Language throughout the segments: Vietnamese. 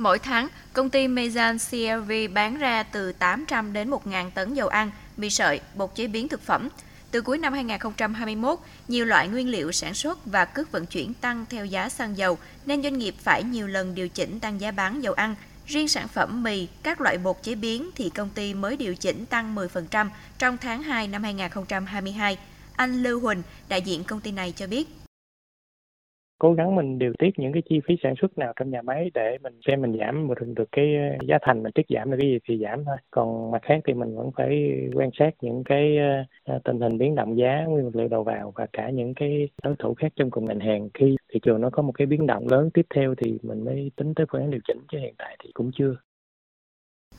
Mỗi tháng, công ty Mezan CLV bán ra từ 800 đến 1.000 tấn dầu ăn, mì sợi, bột chế biến thực phẩm. Từ cuối năm 2021, nhiều loại nguyên liệu sản xuất và cước vận chuyển tăng theo giá xăng dầu, nên doanh nghiệp phải nhiều lần điều chỉnh tăng giá bán dầu ăn. Riêng sản phẩm mì, các loại bột chế biến thì công ty mới điều chỉnh tăng 10% trong tháng 2 năm 2022. Anh Lưu Huỳnh, đại diện công ty này cho biết cố gắng mình điều tiết những cái chi phí sản xuất nào trong nhà máy để mình xem mình giảm một được cái ờ, giá thành mình tiết giảm được cái gì thì giảm thôi. Còn mặt khác thì mình vẫn phải quan sát những cái ờ, tình hình biến động giá, nguyên vật liệu đầu vào và cả những cái đối thủ khác trong cùng ngành hàng. Khi thị trường nó có một cái biến động lớn tiếp theo thì mình mới tính tới phương án điều chỉnh, chứ hiện tại thì cũng chưa.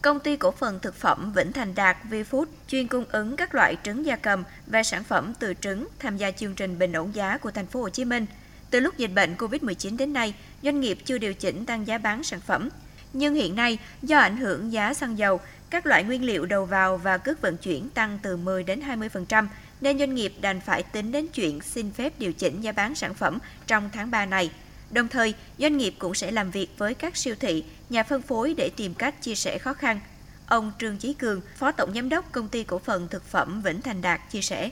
Công ty cổ phần thực phẩm Vĩnh Thành Đạt, Vfood chuyên cung ứng các loại trứng gia cầm và sản phẩm từ trứng tham gia chương trình bình ổn giá của thành phố Hồ Chí Minh. Từ lúc dịch bệnh COVID-19 đến nay, doanh nghiệp chưa điều chỉnh tăng giá bán sản phẩm. Nhưng hiện nay, do ảnh hưởng giá xăng dầu, các loại nguyên liệu đầu vào và cước vận chuyển tăng từ 10 đến 20%, nên doanh nghiệp đành phải tính đến chuyện xin phép điều chỉnh giá bán sản phẩm trong tháng 3 này. Đồng thời, doanh nghiệp cũng sẽ làm việc với các siêu thị, nhà phân phối để tìm cách chia sẻ khó khăn. Ông Trương Chí Cường, Phó Tổng Giám đốc Công ty Cổ phần Thực phẩm Vĩnh Thành Đạt chia sẻ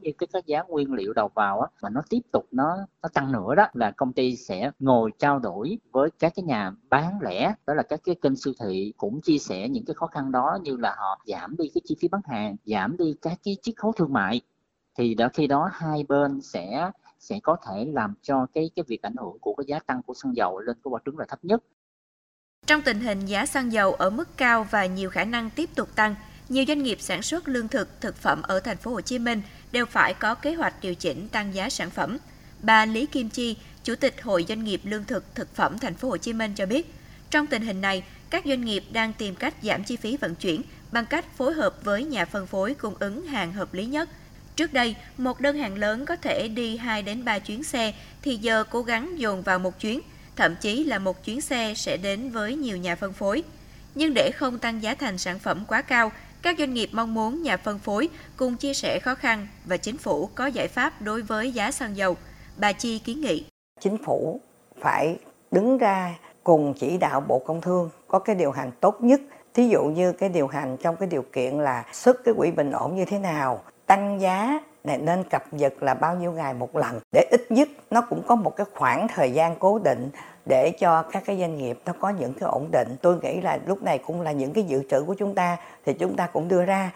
như cái, cái giá nguyên liệu đầu vào á, mà nó tiếp tục nó nó tăng nữa đó là công ty sẽ ngồi trao đổi với các cái nhà bán lẻ đó là các cái kênh siêu thị cũng chia sẻ những cái khó khăn đó như là họ giảm đi cái chi phí bán hàng giảm đi các cái chiết khấu thương mại thì đó khi đó hai bên sẽ sẽ có thể làm cho cái cái việc ảnh hưởng của cái giá tăng của xăng dầu lên cái quả trứng là thấp nhất. Trong tình hình giá xăng dầu ở mức cao và nhiều khả năng tiếp tục tăng, nhiều doanh nghiệp sản xuất lương thực, thực phẩm ở thành phố Hồ Chí Minh đều phải có kế hoạch điều chỉnh tăng giá sản phẩm. Bà Lý Kim Chi, Chủ tịch Hội Doanh nghiệp Lương thực Thực phẩm thành phố Hồ Chí Minh cho biết, trong tình hình này, các doanh nghiệp đang tìm cách giảm chi phí vận chuyển bằng cách phối hợp với nhà phân phối cung ứng hàng hợp lý nhất. Trước đây, một đơn hàng lớn có thể đi 2 đến 3 chuyến xe thì giờ cố gắng dồn vào một chuyến, thậm chí là một chuyến xe sẽ đến với nhiều nhà phân phối. Nhưng để không tăng giá thành sản phẩm quá cao, các doanh nghiệp mong muốn nhà phân phối cùng chia sẻ khó khăn và chính phủ có giải pháp đối với giá xăng dầu. Bà Chi kiến nghị. Chính phủ phải đứng ra cùng chỉ đạo Bộ Công Thương có cái điều hành tốt nhất. Thí dụ như cái điều hành trong cái điều kiện là xuất cái quỹ bình ổn như thế nào, tăng giá này, nên cập nhật là bao nhiêu ngày một lần. Để ít nhất nó cũng có một cái khoảng thời gian cố định để cho các cái doanh nghiệp nó có những cái ổn định. Tôi nghĩ là lúc này cũng là những cái dự trữ của chúng ta, thì chúng ta cũng đưa ra.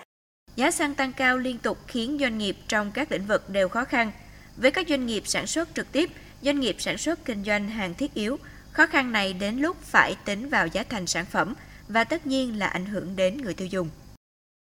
Giá xăng tăng cao liên tục khiến doanh nghiệp trong các lĩnh vực đều khó khăn. Với các doanh nghiệp sản xuất trực tiếp, doanh nghiệp sản xuất kinh doanh hàng thiết yếu, khó khăn này đến lúc phải tính vào giá thành sản phẩm và tất nhiên là ảnh hưởng đến người tiêu dùng.